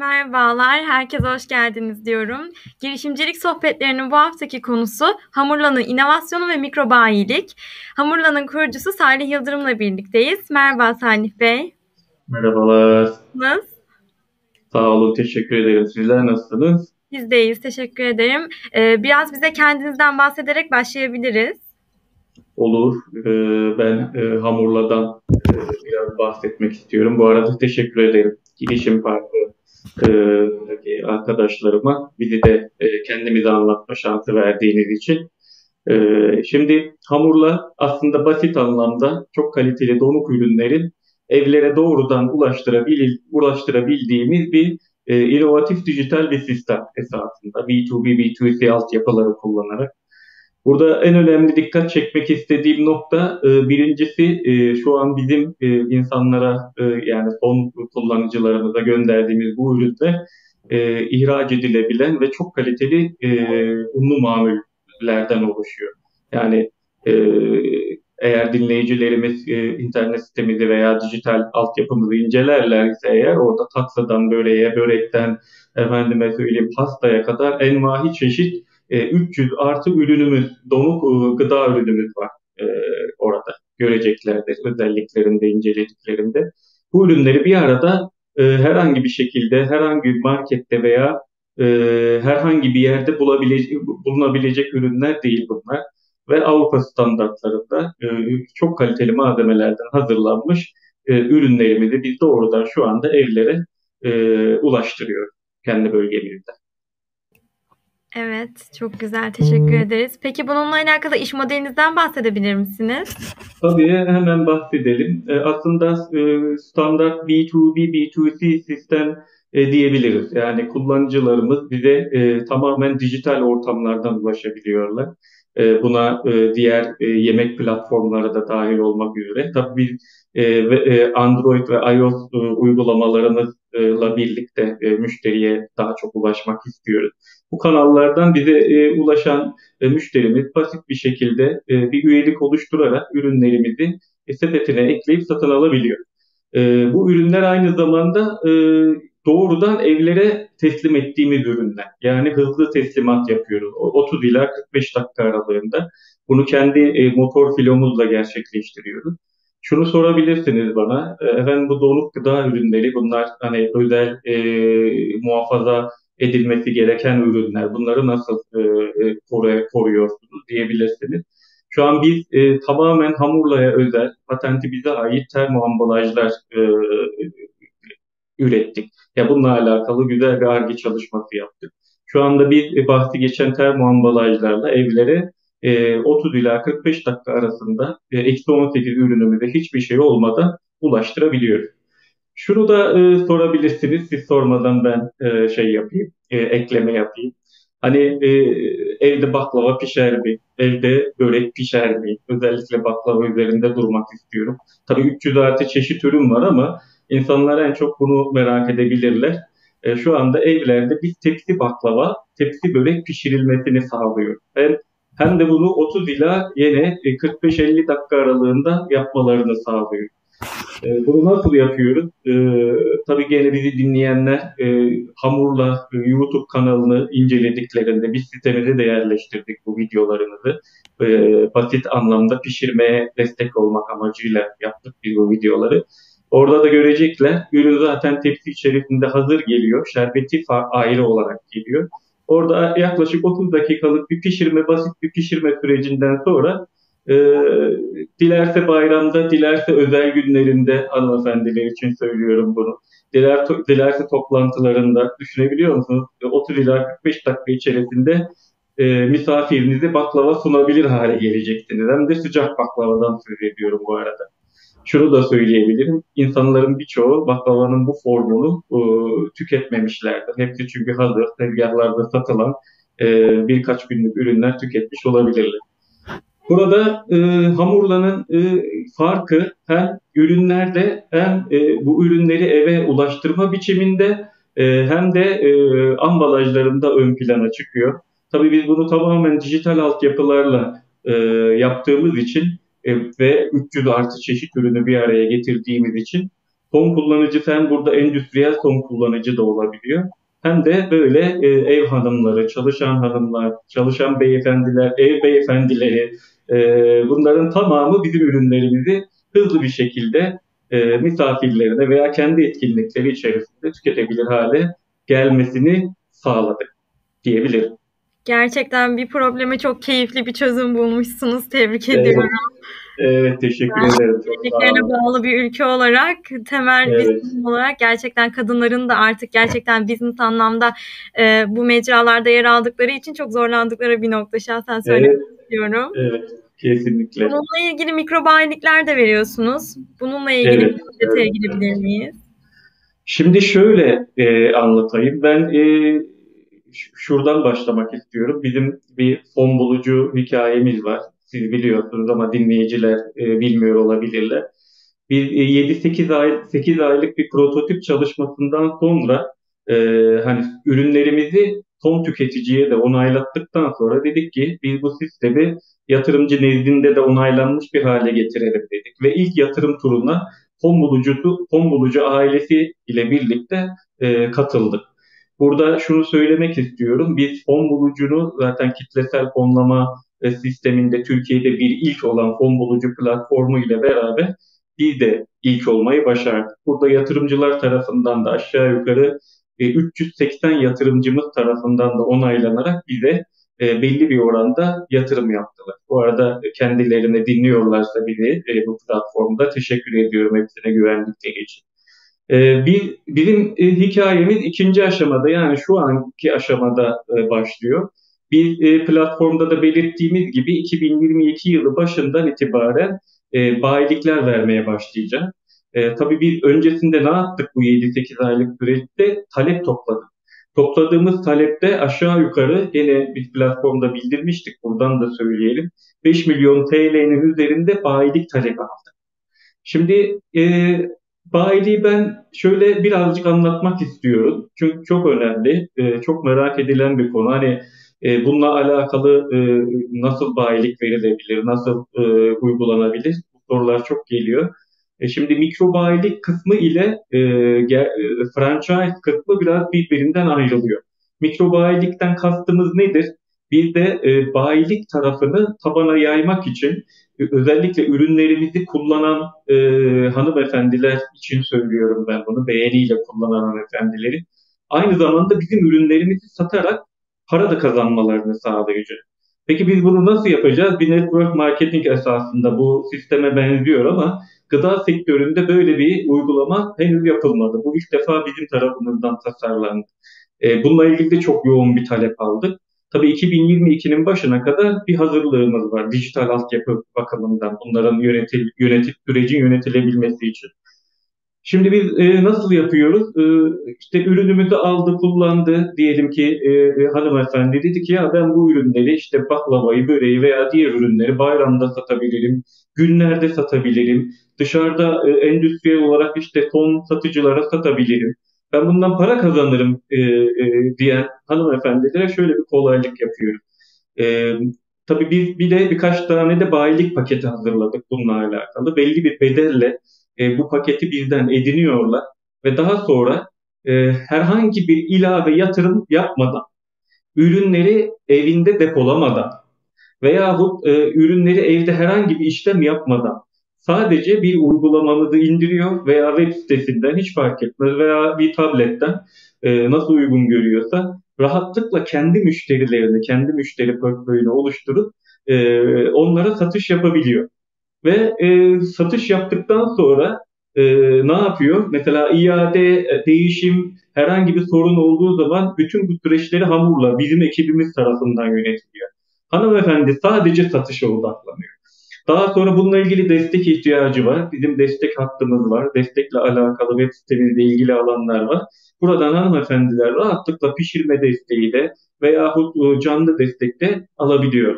Merhabalar, herkese hoş geldiniz diyorum. Girişimcilik sohbetlerinin bu haftaki konusu Hamurla'nın inovasyonu ve mikrobayilik. Hamurla'nın kurucusu Salih Yıldırım'la birlikteyiz. Merhaba Salih Bey. Merhabalar. Nasılsınız? Sağ olun, teşekkür ederim. Sizler nasılsınız? Biz deyiz, teşekkür ederim. Ee, biraz bize kendinizden bahsederek başlayabiliriz. Olur. Ee, ben e, Hamurla'dan e, biraz bahsetmek istiyorum. Bu arada teşekkür ederim. Girişim Parkı e, arkadaşlarıma bizi de e, kendimize anlatma şansı verdiğiniz için. E, şimdi hamurla aslında basit anlamda çok kaliteli donuk ürünlerin evlere doğrudan ulaştırabil, ulaştırabildiğimiz bir e, inovatif dijital bir sistem esasında. B2B, B2C altyapıları kullanarak Burada en önemli dikkat çekmek istediğim nokta e, birincisi e, şu an bizim e, insanlara yani son kullanıcılarımıza gönderdiğimiz bu ürünler ihraç edilebilen ve çok kaliteli unlu mamullerden oluşuyor. Yani eğer dinleyicilerimiz internet sitemizi veya dijital altyapımızı incelerlerse eğer orada tatlıdan böreğe, börekten efendime söyleyeyim pastaya kadar envahi çeşit 300 e, artı ürünümüz, donuk e, gıda ürünümüz var e, orada göreceklerdir özelliklerinde, incelediklerinde. Bu ürünleri bir arada herhangi bir şekilde, herhangi bir markette veya herhangi bir yerde bulabilecek, bulunabilecek ürünler değil bunlar. Ve Avrupa standartlarında çok kaliteli malzemelerden hazırlanmış ürünlerimizi biz doğrudan şu anda evlere ulaştırıyoruz kendi bölgemizde. Evet, çok güzel. Teşekkür hmm. ederiz. Peki bununla alakalı iş modelinizden bahsedebilir misiniz? Tabii hemen bahsedelim. E, aslında e, standart B2B, B2C sistem e, diyebiliriz. Yani kullanıcılarımız bize tamamen dijital ortamlardan ulaşabiliyorlar. Buna diğer yemek platformları da dahil olmak üzere. Tabii biz Android ve iOS uygulamalarımızla birlikte müşteriye daha çok ulaşmak istiyoruz. Bu kanallardan bize e, ulaşan e, müşterimiz basit bir şekilde e, bir üyelik oluşturarak ürünlerimizi e, sepetine ekleyip satın alabiliyor. E, bu ürünler aynı zamanda e, doğrudan evlere teslim ettiğimiz ürünler. Yani hızlı teslimat yapıyoruz. 30 ila 45 dakika aralığında. Bunu kendi e, motor filomuzla gerçekleştiriyoruz. Şunu sorabilirsiniz bana. E, efendim bu donuk gıda ürünleri bunlar hani özel e, muhafaza edilmesi gereken ürünler. Bunları nasıl e, e koruyorsunuz diyebilirsiniz. Şu an biz e, tamamen hamurlaya özel, patenti bize ait termo ambalajlar e, ürettik. Ya bununla alakalı güzel bir arge çalışması yaptık. Şu anda biz e, bahsi geçen termo ambalajlarla evlere e, 30 ila 45 dakika arasında e, eksi 18 ürünümüze hiçbir şey olmadan ulaştırabiliyoruz. Şunu da e, sorabilirsiniz. Siz sormadan ben e, şey yapayım, e, ekleme yapayım. Hani e, evde baklava pişer mi? Evde börek pişer mi? Özellikle baklava üzerinde durmak istiyorum. Tabii 300 artı çeşit ürün var ama insanlar en çok bunu merak edebilirler. E, şu anda evlerde bir tepsi baklava, tepsi börek pişirilmesini sağlıyor. Hem, hem de bunu 30 ila yine 45-50 dakika aralığında yapmalarını sağlıyor. E, bunu nasıl yapıyoruz? E, tabii gene bizi dinleyenler e, Hamur'la e, YouTube kanalını incelediklerinde biz sitemize de yerleştirdik bu videolarımızı. E, basit anlamda pişirmeye destek olmak amacıyla yaptık biz bu videoları. Orada da görecekler. Ürün zaten tepsi içerisinde hazır geliyor. Şerbeti ayrı olarak geliyor. Orada yaklaşık 30 dakikalık bir pişirme, basit bir pişirme sürecinden sonra e, dilerse bayramda, dilerse özel günlerinde hanımefendiler için söylüyorum bunu. Diler, to, dilerse toplantılarında düşünebiliyor musunuz? 30 ila 45 dakika içerisinde e, misafirinize baklava sunabilir hale geleceksiniz. Hem de sıcak baklavadan söz ediyorum bu arada. Şunu da söyleyebilirim. İnsanların birçoğu baklavanın bu formunu e, tüketmemişlerdir. Hepsi çünkü hazır, tezgahlarda satılan e, birkaç günlük ürünler tüketmiş olabilirler. Burada e, hamurlanın e, farkı hem ürünlerde hem e, bu ürünleri eve ulaştırma biçiminde e, hem de e, ambalajlarında ön plana çıkıyor. Tabii biz bunu tamamen dijital altyapılarla e, yaptığımız için e, ve 300 artı çeşit ürünü bir araya getirdiğimiz için son kullanıcı hem burada endüstriyel son kullanıcı da olabiliyor. Hem de böyle e, ev hanımları, çalışan hanımlar, çalışan beyefendiler, ev beyefendileri e, bunların tamamı bizim ürünlerimizi hızlı bir şekilde e, misafirlerine veya kendi etkinlikleri içerisinde tüketebilir hale gelmesini sağladık diyebilirim. Gerçekten bir probleme çok keyifli bir çözüm bulmuşsunuz. Tebrik evet. ediyorum. Evet, teşekkür ben ederim. Birliklerine bağlı bir ülke olarak, temel evet. business olarak gerçekten kadınların da artık gerçekten business anlamda e, bu mecralarda yer aldıkları için çok zorlandıkları bir nokta şahsen söylemek evet. istiyorum. Evet, kesinlikle. Bununla ilgili mikrobayilikler de veriyorsunuz. Bununla ilgili evet, detaya evet, girebilir miyiz? Şimdi şöyle e, anlatayım. Ben e, şuradan başlamak istiyorum. Bizim bir fon bulucu hikayemiz var. Siz biliyorsunuz ama dinleyiciler e, bilmiyor olabilirler. Bir e, 7-8 ay 8 aylık bir prototip çalışmasından sonra e, hani ürünlerimizi son tüketiciye de onaylattıktan sonra dedik ki biz bu sistemi yatırımcı nezdinde de onaylanmış bir hale getirelim dedik ve ilk yatırım turuna fon bulucu fon bulucu ailesi ile birlikte e, katıldık. Burada şunu söylemek istiyorum. Biz fon bulucunu zaten kitlesel fonlama e, sisteminde Türkiye'de bir ilk olan fon bulucu platformu ile beraber biz de ilk olmayı başardık. Burada yatırımcılar tarafından da aşağı yukarı 380 e, yatırımcımız tarafından da onaylanarak bize e, belli bir oranda yatırım yaptılar. Bu arada kendilerine dinliyorlarsa bizi bu platformda teşekkür ediyorum hepsine güvendikleri için. Ee, bir, bizim e, hikayemiz ikinci aşamada yani şu anki aşamada e, başlıyor. Bir e, platformda da belirttiğimiz gibi 2022 yılı başından itibaren e, bayilikler vermeye başlayacağız. E, tabii biz öncesinde ne yaptık bu 7-8 aylık süreçte? Talep topladık. Topladığımız talepte aşağı yukarı yine bir platformda bildirmiştik buradan da söyleyelim. 5 milyon TL'nin üzerinde bayilik talebi aldık. Şimdi e, Bayiliği ben şöyle birazcık anlatmak istiyorum. Çünkü çok önemli, e, çok merak edilen bir konu. Hani e, bununla alakalı e, nasıl bayilik verilebilir, nasıl uygulanabilir? Bu sorular çok geliyor. Şimdi mikro bayilik kısmı ile franchise kısmı biraz birbirinden ayrılıyor. Mikro bayilikten kastımız nedir? Bir de bayilik tarafını tabana yaymak için özellikle ürünlerimizi kullanan e, hanımefendiler için söylüyorum ben bunu, beğeniyle kullanan hanımefendileri. Aynı zamanda bizim ürünlerimizi satarak para da kazanmalarını sağlayacak. Peki biz bunu nasıl yapacağız? Bir network marketing esasında bu sisteme benziyor ama gıda sektöründe böyle bir uygulama henüz yapılmadı. Bu ilk defa bizim tarafımızdan tasarlandı. E, bununla ilgili de çok yoğun bir talep aldık. Tabii 2022'nin başına kadar bir hazırlığımız var dijital altyapı bakımından bunların yönetil, yönetim sürecin yönetilebilmesi için. Şimdi biz e, nasıl yapıyoruz? E, işte ürünümüzü aldı, kullandı. Diyelim ki e, e, hanımefendi dedi ki ya ben bu ürünleri işte baklavayı, böreği veya diğer ürünleri bayramda satabilirim, günlerde satabilirim. Dışarıda e, endüstriyel olarak işte son satıcılara satabilirim ben bundan para kazanırım e, e, diyen hanımefendilere şöyle bir kolaylık yapıyoruz. E, tabii biz bir de birkaç tane de bayilik paketi hazırladık bununla alakalı. Belli bir bedelle e, bu paketi bizden ediniyorlar ve daha sonra e, herhangi bir ilave yatırım yapmadan, ürünleri evinde depolamadan veyahut e, ürünleri evde herhangi bir işlem yapmadan sadece bir uygulamamızı indiriyor veya web sitesinden hiç fark etmez veya bir tabletten e, nasıl uygun görüyorsa rahatlıkla kendi müşterilerini, kendi müşteri portföyünü oluşturup e, onlara satış yapabiliyor. Ve e, satış yaptıktan sonra e, ne yapıyor? Mesela iade, e, değişim, herhangi bir sorun olduğu zaman bütün bu süreçleri hamurla bizim ekibimiz tarafından yönetiliyor. Hanımefendi sadece satışa odaklanıyor. Daha sonra bununla ilgili destek ihtiyacı var. Bizim destek hattımız var. Destekle alakalı web sitemizle ilgili alanlar var. Buradan hanımefendiler rahatlıkla pişirme desteği de veyahut e, canlı destek de alabiliyor.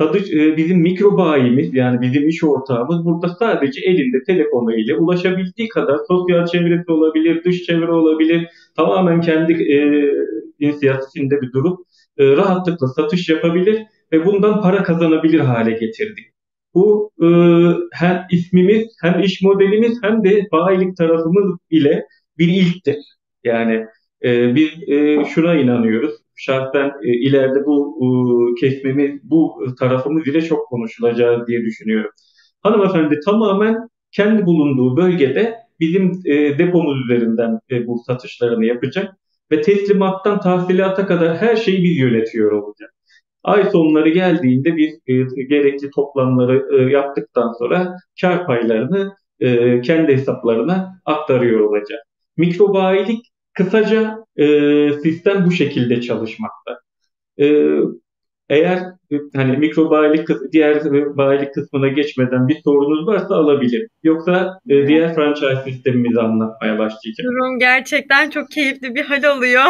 E, bizim mikro bayimiz yani bizim iş ortağımız burada sadece elinde telefonu ile ulaşabildiği kadar sosyal çevresi olabilir, dış çevre olabilir. Tamamen kendi e, inisiyatifinde bir durup e, rahatlıkla satış yapabilir ve bundan para kazanabilir hale getirdik. bu e, hem ismimiz hem iş modelimiz hem de bayilik tarafımız ile bir ilktir. Yani e, biz e, şuna inanıyoruz. Şahsen ileride bu e, kesmemiz, bu tarafımız ile çok konuşulacağız diye düşünüyorum. Hanımefendi tamamen kendi bulunduğu bölgede bizim depomuz üzerinden bu satışlarını yapacak ve teslimattan tahsilata kadar her şeyi biz yönetiyor olacak. Ay sonları geldiğinde biz e, gerekli toplamları e, yaptıktan sonra kar paylarını e, kendi hesaplarına aktarıyor olacak. Mikrobayilik kısaca sistem bu şekilde çalışmakta. Eğer e, hani mikrobayilik diğer bayilik kısmına geçmeden bir sorunuz varsa alabilir. Yoksa e, diğer franchise sistemimizi anlatmaya başlayacağım. Durum gerçekten çok keyifli bir hal alıyor.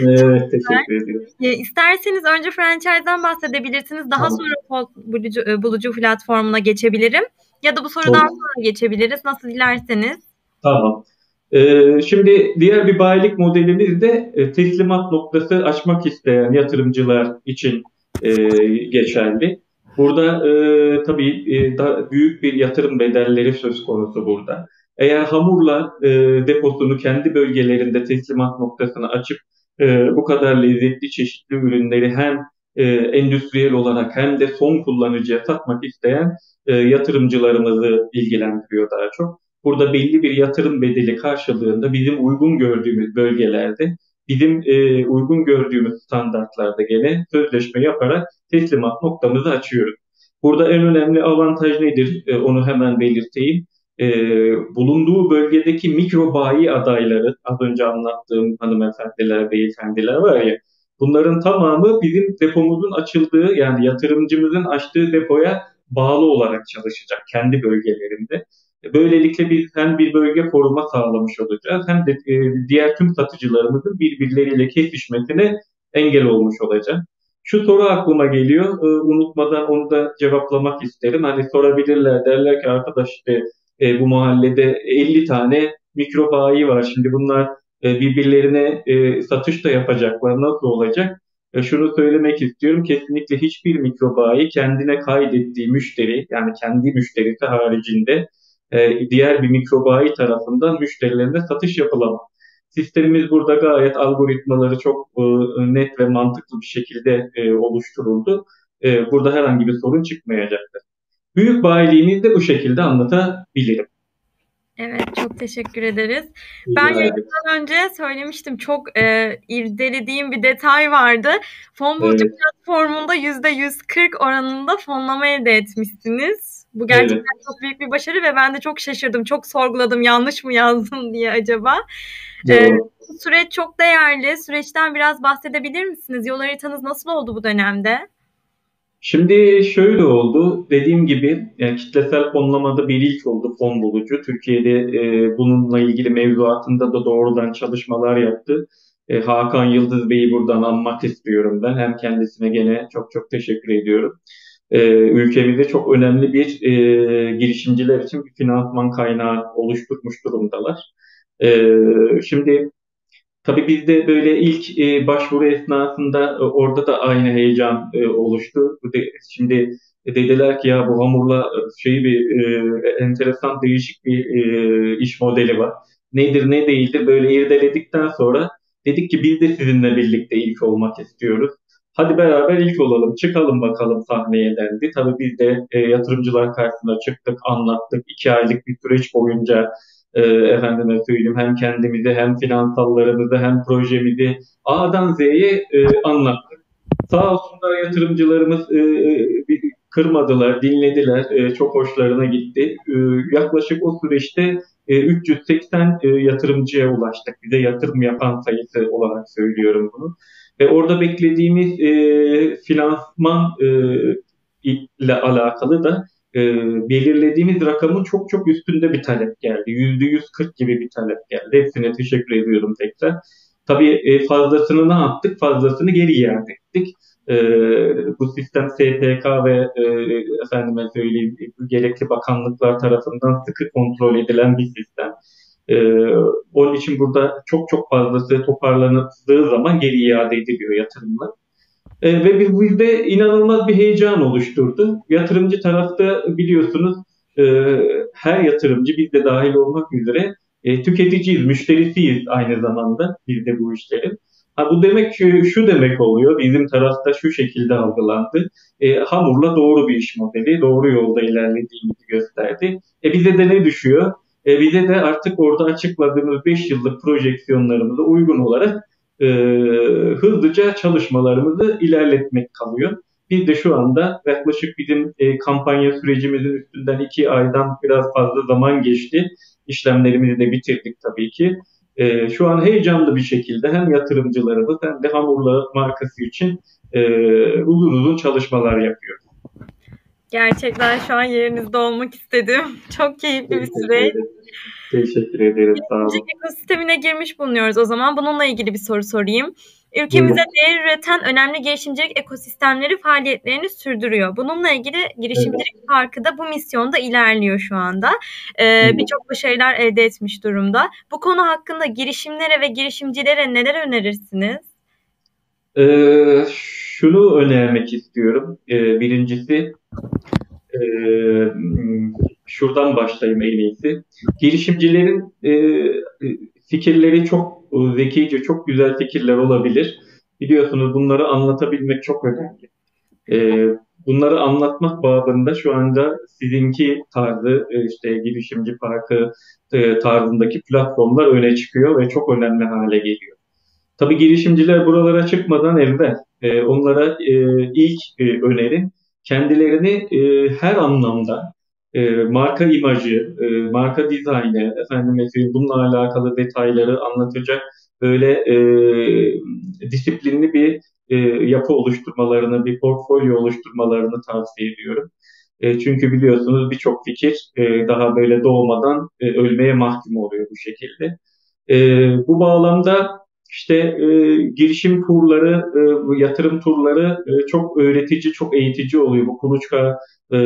Evet, teşekkür ediyorum. E, isterseniz önce franchise'dan bahsedebilirsiniz. Daha tamam. sonra bulucu, e, bulucu platformuna geçebilirim. Ya da bu sorudan Olur. sonra geçebiliriz. Nasıl dilerseniz. Tamam. Ee, şimdi diğer bir bayilik modelimiz de e, teslimat noktası açmak isteyen yatırımcılar için e, geçerli. Burada e, tabii e, büyük bir yatırım bedelleri söz konusu burada. Eğer hamurla e, deposunu kendi bölgelerinde teslimat noktasını açıp bu kadar lezzetli çeşitli ürünleri hem endüstriyel olarak hem de son kullanıcıya satmak isteyen yatırımcılarımızı ilgilendiriyor daha çok. Burada belli bir yatırım bedeli karşılığında bizim uygun gördüğümüz bölgelerde bizim e, uygun gördüğümüz standartlarda gene sözleşme yaparak teslimat noktamızı açıyoruz. Burada en önemli avantaj nedir? E, onu hemen belirteyim e, bulunduğu bölgedeki mikro bayi adayları, az önce anlattığım hanımefendiler, beyefendiler var ya, bunların tamamı bizim depomuzun açıldığı yani yatırımcımızın açtığı depoya bağlı olarak çalışacak kendi bölgelerinde. Böylelikle biz hem bir bölge koruma sağlamış olacağız hem de e, diğer tüm satıcılarımızın birbirleriyle kesişmesine engel olmuş olacak. Şu soru aklıma geliyor. E, unutmadan onu da cevaplamak isterim. Hani sorabilirler derler ki arkadaş işte e, bu mahallede 50 tane mikro bayi var. Şimdi bunlar e, birbirlerine e, satış da yapacaklar. Nasıl olacak? E, şunu söylemek istiyorum. Kesinlikle hiçbir mikro bayi kendine kaydettiği müşteri yani kendi müşterisi haricinde e, diğer bir mikro bayi tarafından müşterilerine satış yapılamaz. Sistemimiz burada gayet algoritmaları çok e, net ve mantıklı bir şekilde e, oluşturuldu. E, burada herhangi bir sorun çıkmayacaktır. Büyük bayiliğini de bu şekilde anlatabilirim. Evet çok teşekkür ederiz. Ben yayından önce söylemiştim çok e, irdelediğim bir detay vardı. Fon bulucu evet. platformunda %140 oranında fonlama elde etmişsiniz. Bu gerçekten evet. çok büyük bir başarı ve ben de çok şaşırdım. Çok sorguladım yanlış mı yazdım diye acaba. Evet. Ee, bu süreç çok değerli. Süreçten biraz bahsedebilir misiniz? Yol haritanız nasıl oldu bu dönemde? Şimdi şöyle oldu. Dediğim gibi yani kitlesel fonlamada bir ilk oldu fon bulucu. Türkiye'de e, bununla ilgili mevzuatında da doğrudan çalışmalar yaptı. E, Hakan Yıldız Bey'i buradan anmak istiyorum ben. Hem kendisine gene çok çok teşekkür ediyorum. E, ülkemizde çok önemli bir e, girişimciler için bir finansman kaynağı oluşturmuş durumdalar. E, şimdi Tabii bizde böyle ilk e, başvuru esnasında e, orada da aynı heyecan e, oluştu. De, şimdi dediler ki ya bu hamurla şey bir e, enteresan değişik bir e, iş modeli var. Nedir ne değildir böyle irdeledikten sonra dedik ki biz de sizinle birlikte ilk olmak istiyoruz. Hadi beraber ilk olalım, çıkalım bakalım sahneye dendi. Tabii biz de e, yatırımcılar karşısına çıktık, anlattık. iki aylık bir süreç boyunca e, efendime söyleyeyim hem kendimizi hem finansallarımızı hem projemizi A'dan Z'ye e, anlattık. Sağ olsunlar yatırımcılarımız e, e, kırmadılar, dinlediler. E, çok hoşlarına gitti. E, yaklaşık o süreçte e, 380 e, yatırımcıya ulaştık. Bize yatırım yapan sayısı olarak söylüyorum bunu. Ve orada beklediğimiz e, finansman e, ile alakalı da e, belirlediğimiz rakamın çok çok üstünde bir talep geldi. Yüzde yüz kırk gibi bir talep geldi. Hepsine teşekkür ediyorum tekrar. Tabii e, fazlasını ne yaptık? Fazlasını geri iade ettik. E, bu sistem SPK ve e, efendime söyleyeyim gerekli bakanlıklar tarafından sıkı kontrol edilen bir sistem. E, onun için burada çok çok fazlası toparlandığı zaman geri iade ediliyor yatırımlar. E, ve biz bizde inanılmaz bir heyecan oluşturdu. Yatırımcı tarafta biliyorsunuz e, her yatırımcı biz de dahil olmak üzere e, tüketiciyiz, müşterisiyiz aynı zamanda biz de bu işlerin. Ha, bu demek şu demek oluyor, bizim tarafta şu şekilde algılandı. E, hamurla doğru bir iş modeli, doğru yolda ilerlediğimizi gösterdi. E, bize de ne düşüyor? E, bize de artık orada açıkladığımız 5 yıllık projeksiyonlarımıza uygun olarak e, hızlıca çalışmalarımızı ilerletmek kalıyor. Biz de şu anda yaklaşık bizim e, kampanya sürecimizin üstünden iki aydan biraz fazla zaman geçti. İşlemlerimizi de bitirdik tabii ki. E, şu an heyecanlı bir şekilde hem yatırımcılarımız hem de Hamurla markası için e, uzun uzun çalışmalar yapıyoruz. Gerçekten şu an yerinizde olmak istedim. Çok keyifli bir süreç. Teşekkür ederim. Sağ olun. Ekosistemine girmiş bulunuyoruz o zaman. Bununla ilgili bir soru sorayım. Ülkemizde değer üreten önemli girişimcilik ekosistemleri faaliyetlerini sürdürüyor. Bununla ilgili girişimcilik evet. parkı da bu misyonda ilerliyor şu anda. Ee, Birçok başarılar elde etmiş durumda. Bu konu hakkında girişimlere ve girişimcilere neler önerirsiniz? Ee, şunu önermek istiyorum. Ee, birincisi e, şuradan başlayayım en iyisi. Girişimcilerin e, fikirleri çok zekice, çok güzel fikirler olabilir. Biliyorsunuz bunları anlatabilmek çok önemli. E, bunları anlatmak babında şu anda sizinki tarzı e, işte girişimci parkı e, tarzındaki platformlar öne çıkıyor ve çok önemli hale geliyor. Tabii girişimciler buralara çıkmadan evvel e, onlara e, ilk e, önerim kendilerini e, her anlamda e, marka imajı, e, marka dizaynı, efendim mesela bununla alakalı detayları anlatacak böyle e, disiplinli bir e, yapı oluşturmalarını, bir portfolyo oluşturmalarını tavsiye ediyorum. E, çünkü biliyorsunuz birçok fikir e, daha böyle doğmadan e, ölmeye mahkum oluyor bu şekilde. E, bu bağlamda işte e, girişim turları, e, yatırım turları e, çok öğretici, çok eğitici oluyor. Bu kuluçka e,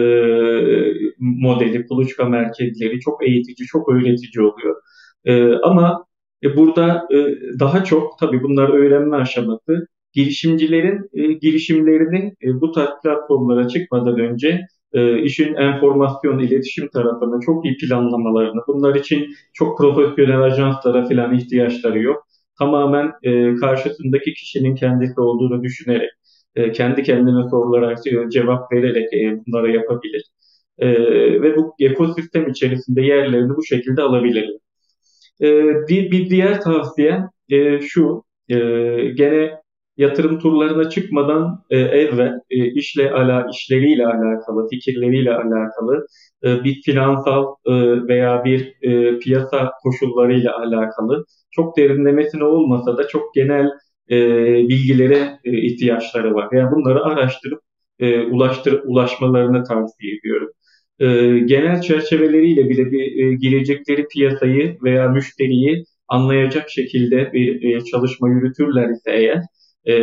modeli, kuluçka merkezleri çok eğitici, çok öğretici oluyor. E, ama e, burada e, daha çok tabii bunlar öğrenme aşaması. Girişimcilerin e, girişimlerini e, bu tarz platformlara çıkmadan önce e, işin enformasyon, iletişim tarafını çok iyi planlamalarını, bunlar için çok profesyonel ajanslara falan ihtiyaçları yok tamamen e, karşısındaki kişinin kendisi olduğunu düşünerek, e, kendi kendine sorulara cevap vererek e, bunları yapabilir. E, ve bu ekosistem içerisinde yerlerini bu şekilde alabilirler. E, bir, diğer tavsiye e, şu, e, gene yatırım turlarına çıkmadan e, evvel e, işle ala işleriyle alakalı, fikirleriyle alakalı e, bir finansal e, veya bir e, piyasa koşullarıyla alakalı çok derinlemesine olmasa da çok genel e, bilgilere e, ihtiyaçları var. Yani bunları araştırıp e, ulaştır, ulaşmalarını tavsiye ediyorum. E, genel çerçeveleriyle bile bir e, girecekleri piyasayı veya müşteriyi anlayacak şekilde bir e, çalışma yürütürler ise eğer e,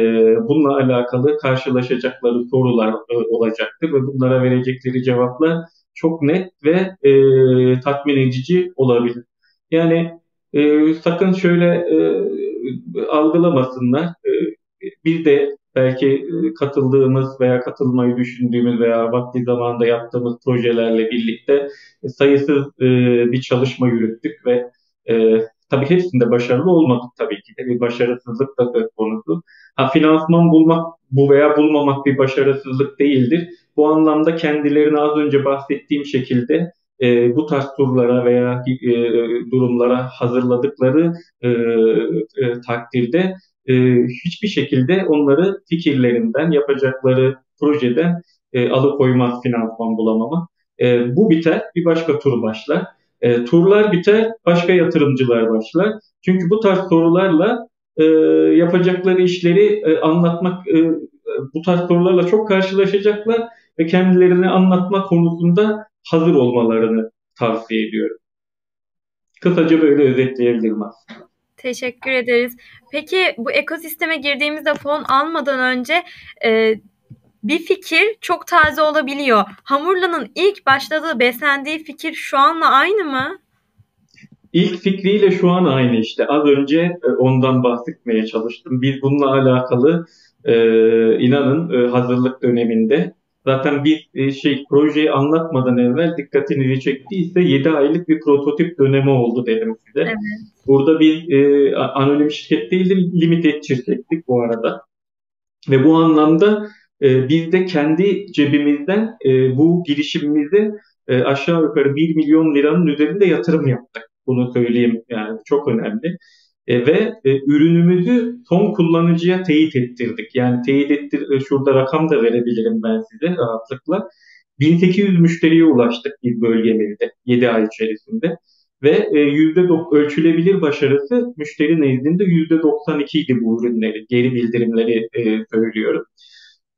bununla alakalı karşılaşacakları sorular e, olacaktır ve bunlara verecekleri cevaplar çok net ve e, tatmin edici olabilir. Yani e, sakın şöyle e, algılamasınlar. E, bir de belki e, katıldığımız veya katılmayı düşündüğümüz veya vakti zamanda yaptığımız projelerle birlikte sayısız e, bir çalışma yürüttük ve e, tabii hepsinde başarılı olmadık tabii ki de bir başarısızlık da söz konusu. Ha, finansman bulmak bu veya bulmamak bir başarısızlık değildir. Bu anlamda kendilerini az önce bahsettiğim şekilde e, bu tarz turlara veya e, durumlara hazırladıkları e, e, takdirde e, hiçbir şekilde onları fikirlerinden, yapacakları projeden e, alıkoymaz finansman bulamama. E, bu biter, bir başka tur başlar. E, turlar biter, başka yatırımcılar başlar. Çünkü bu tarz sorularla e, yapacakları işleri e, anlatmak, e, bu tarz sorularla çok karşılaşacaklar ve kendilerini anlatma konusunda hazır olmalarını tavsiye ediyorum. Kısaca böyle özetleyebilirim aslında. Teşekkür ederiz. Peki bu ekosisteme girdiğimizde fon almadan önce e, bir fikir çok taze olabiliyor. Hamurla'nın ilk başladığı, beslendiği fikir şu anla aynı mı? İlk fikriyle şu an aynı işte. Az önce e, ondan bahsetmeye çalıştım. Biz bununla alakalı e, e, inanın e, hazırlık döneminde zaten bir e, şey projeyi anlatmadan evvel dikkatinizi çektiyse 7 aylık bir prototip dönemi oldu dedim size. Evet. Burada bir e, anonim şirket değil de limited şirkettik bu arada. Ve bu anlamda e, biz de kendi cebimizden e, bu girişimimizi e, aşağı yukarı 1 milyon liranın üzerinde yatırım yaptık. Bunu söyleyeyim yani çok önemli. E, ve e, ürünümüzü son kullanıcıya teyit ettirdik. Yani teyit ettir, e, şurada rakam da verebilirim ben size rahatlıkla. 1800 müşteriye ulaştık bir bölgemizde 7 ay içerisinde. Ve e, yüzde ölçülebilir başarısı müşteri nezdinde %92 idi bu ürünleri, geri bildirimleri e, söylüyorum.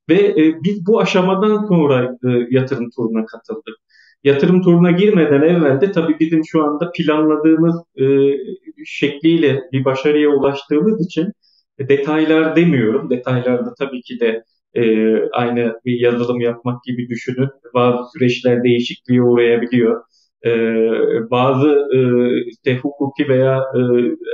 Ve e, biz bu aşamadan sonra e, yatırım turuna katıldık. Yatırım turuna girmeden evvel de tabii bizim şu anda planladığımız e, şekliyle bir başarıya ulaştığımız için detaylar demiyorum. Detaylarda tabii ki de e, aynı bir yazılım yapmak gibi düşünün. Bazı süreçler değişikliğe uğrayabiliyor. E, bazı e, işte hukuki veya e,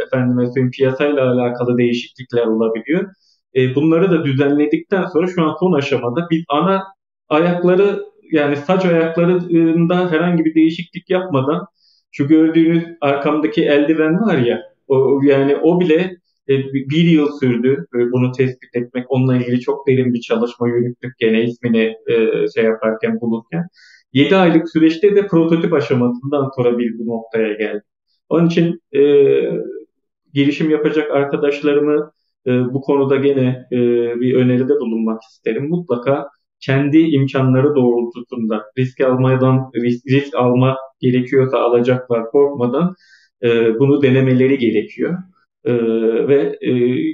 efendim piyasayla alakalı değişiklikler olabiliyor. E, bunları da düzenledikten sonra şu an son aşamada bir ana ayakları yani saç ayaklarında herhangi bir değişiklik yapmadan şu gördüğünüz arkamdaki eldiven var ya o, yani o bile e, bir yıl sürdü e, bunu tespit etmek. Onunla ilgili çok derin bir çalışma yürüttük gene ismini e, şey yaparken bulurken. 7 aylık süreçte de prototip aşamasından sonra bir noktaya geldi. Onun için e, girişim yapacak arkadaşlarımı e, bu konuda gene e, bir öneride bulunmak isterim. Mutlaka kendi imkanları doğrultusunda risk almadan risk, risk alma gerekiyorsa alacaklar korkmadan e, bunu denemeleri gerekiyor. E, ve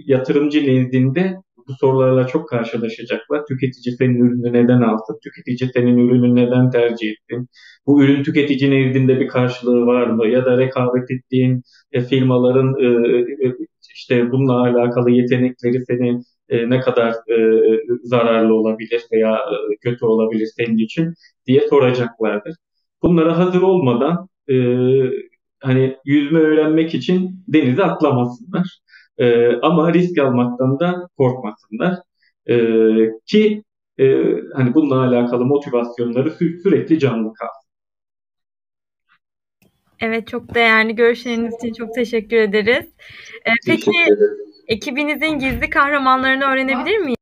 yatırımcı nezdinde bu sorularla çok karşılaşacaklar. Tüketici senin ürünü neden alsın? Tüketici senin ürünü neden tercih ettin? Bu ürün tüketici nezdinde bir karşılığı var mı? Ya da rekabet ettiğin firmaların işte bununla alakalı yetenekleri seni e, ne kadar e, zararlı olabilir veya e, kötü olabilir senin için diye soracaklardır. Bunlara hazır olmadan e, hani yüzme öğrenmek için denize atlamasınlar. E, ama risk almaktan da korkmasınlar. E, ki e, hani bununla alakalı motivasyonları sü- sürekli canlı kalsın. Evet çok değerli görüşleriniz için çok teşekkür ederiz. Ee, peki ekibinizin gizli kahramanlarını öğrenebilir miyim?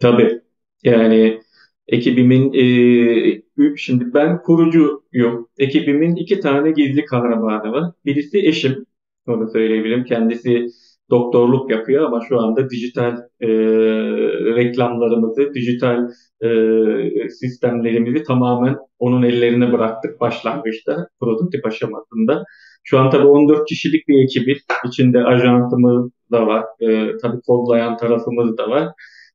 Tabii. Yani ekibimin e, şimdi ben kurucuyum. Ekibimin iki tane gizli kahramanı var. Birisi eşim. Onu söyleyebilirim. Kendisi doktorluk yapıyor ama şu anda dijital e, reklamlarımızı, dijital e, sistemlerimizi tamamen onun ellerine bıraktık başlangıçta, prototip aşamasında. Şu an tabii 14 kişilik bir ekibiz. İçinde ajansımız da var. E, tabii kodlayan tarafımız da var.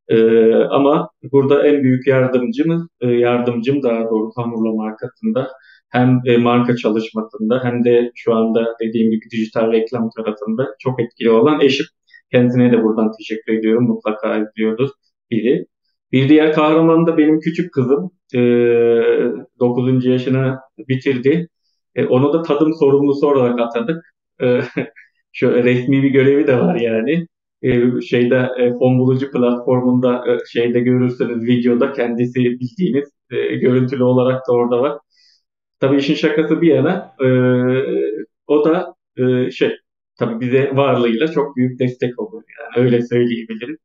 E, ama burada en büyük yardımcımız, e, yardımcım daha doğrusu Hamurla markasında hem e, marka çalışmasında hem de şu anda dediğim gibi dijital reklam tarafında çok etkili olan eşim. Kendisine de buradan teşekkür ediyorum. Mutlaka izliyoruz biri. Bir diğer kahraman da benim küçük kızım. E, 9. yaşına bitirdi. E, onu da tadım sorumlusu olarak atadık. E, resmi bir görevi de var yani. E, şeyde e, fon bulucu platformunda şeyde görürseniz videoda kendisi bildiğiniz e, görüntülü olarak da orada var. Tabii işin şakası bir yana e, o da e, şey tabii bize varlığıyla çok büyük destek oluyor yani öyle söyleyebilirim.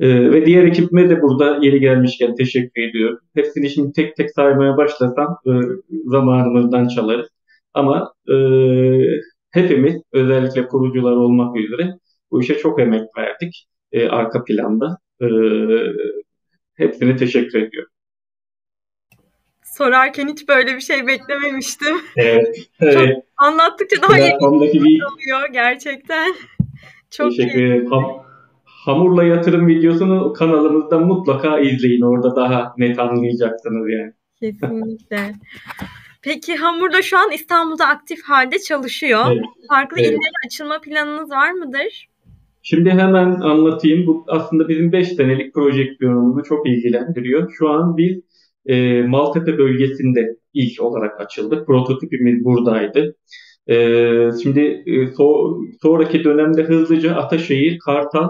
E, ve diğer ekibime de burada yeri gelmişken teşekkür ediyorum. Hepsini şimdi tek tek saymaya başlasam e, zamanımızdan çalarız. Ama e, hepimiz özellikle kurucular olmak üzere bu işe çok emek verdik e, arka planda. E, hepsine teşekkür ediyorum sorarken hiç böyle bir şey beklememiştim. Evet. evet. anlattıkça daha iyi oluyor gerçekten. Çok Teşekkür ederim. Ham, hamurla yatırım videosunu kanalımızda mutlaka izleyin. Orada daha net anlayacaksınız yani. Kesinlikle. Peki Hamur'da şu an İstanbul'da aktif halde çalışıyor. Evet. Farklı evet. illere açılma planınız var mıdır? Şimdi hemen anlatayım. Bu aslında bizim 5 senelik projeksiyonumuzu çok ilgilendiriyor. Şu an biz e, Maltepe bölgesinde ilk olarak açıldı. Prototipimiz buradaydı. E, şimdi e, so, sonraki dönemde hızlıca Ataşehir, Kartal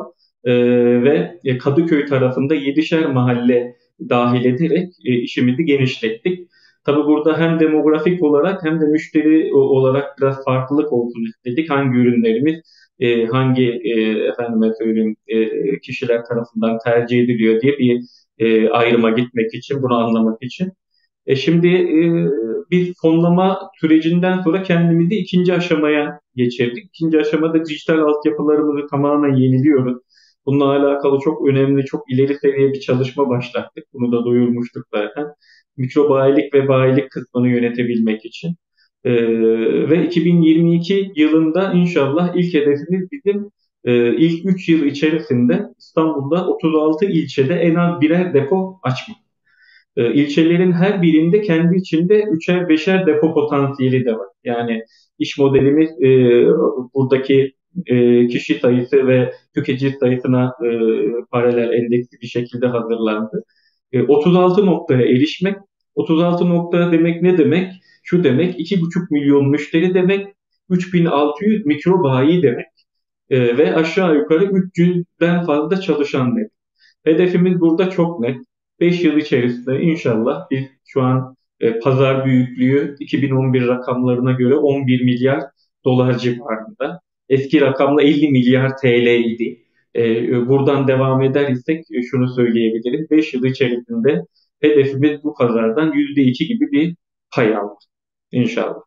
ve Kadıköy tarafında 7'şer mahalle dahil ederek işimizi genişlettik. Tabi burada hem demografik olarak hem de müşteri olarak biraz farklılık olsun istedik. Hangi ürünlerimiz e, hangi e, efendime söyleyeyim e, kişiler tarafından tercih ediliyor diye bir e, ayrıma gitmek için, bunu anlamak için. E şimdi e, bir fonlama sürecinden sonra kendimizi ikinci aşamaya geçirdik. İkinci aşamada dijital altyapılarımızı tamamen yeniliyoruz. Bununla alakalı çok önemli, çok ileri seviye bir çalışma başlattık. Bunu da duyurmuştuk zaten. Mikrobayilik ve bayilik kısmını yönetebilmek için. Ee, ve 2022 yılında inşallah ilk hedefimiz bizim e, ilk 3 yıl içerisinde İstanbul'da 36 ilçede en az birer depo açmak. E, ilçelerin her birinde kendi içinde üçer beşer depo potansiyeli de var. Yani iş modelimiz e, buradaki e, kişi sayısı ve tüketici sayısına e, paralel endeksli bir şekilde hazırlandı. E, 36 noktaya erişmek, 36 nokta demek ne demek? Şu demek 2,5 milyon müşteri demek, 3600 mikro bayi demek e, ve aşağı yukarı 300'den fazla çalışan demek. Hedefimiz burada çok net. 5 yıl içerisinde inşallah biz şu an e, pazar büyüklüğü 2011 rakamlarına göre 11 milyar dolar civarında. Eski rakamla 50 milyar TL idi. E, buradan devam eder isek e, şunu söyleyebilirim. 5 yıl içerisinde hedefimiz bu pazardan %2 gibi bir pay almak. İnşallah.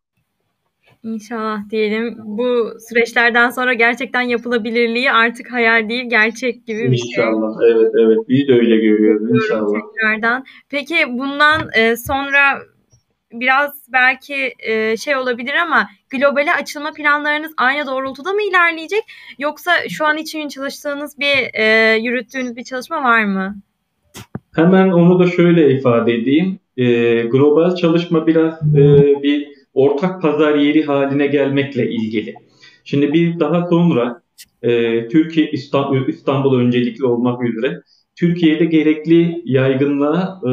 İnşallah diyelim. Bu süreçlerden sonra gerçekten yapılabilirliği artık hayal değil, gerçek gibi bir şey. İnşallah. Evet, evet. Biz de öyle görüyoruz inşallah. Tekrardan. Peki bundan e, sonra biraz belki e, şey olabilir ama globale açılma planlarınız aynı doğrultuda mı ilerleyecek? Yoksa şu an için çalıştığınız bir e, yürüttüğünüz bir çalışma var mı? Hemen onu da şöyle ifade edeyim. E, global çalışma biraz e, bir ortak pazar yeri haline gelmekle ilgili. Şimdi bir daha sonra e, Türkiye İstanbul, İstanbul öncelikli olmak üzere Türkiye'de gerekli yaygınlığa e,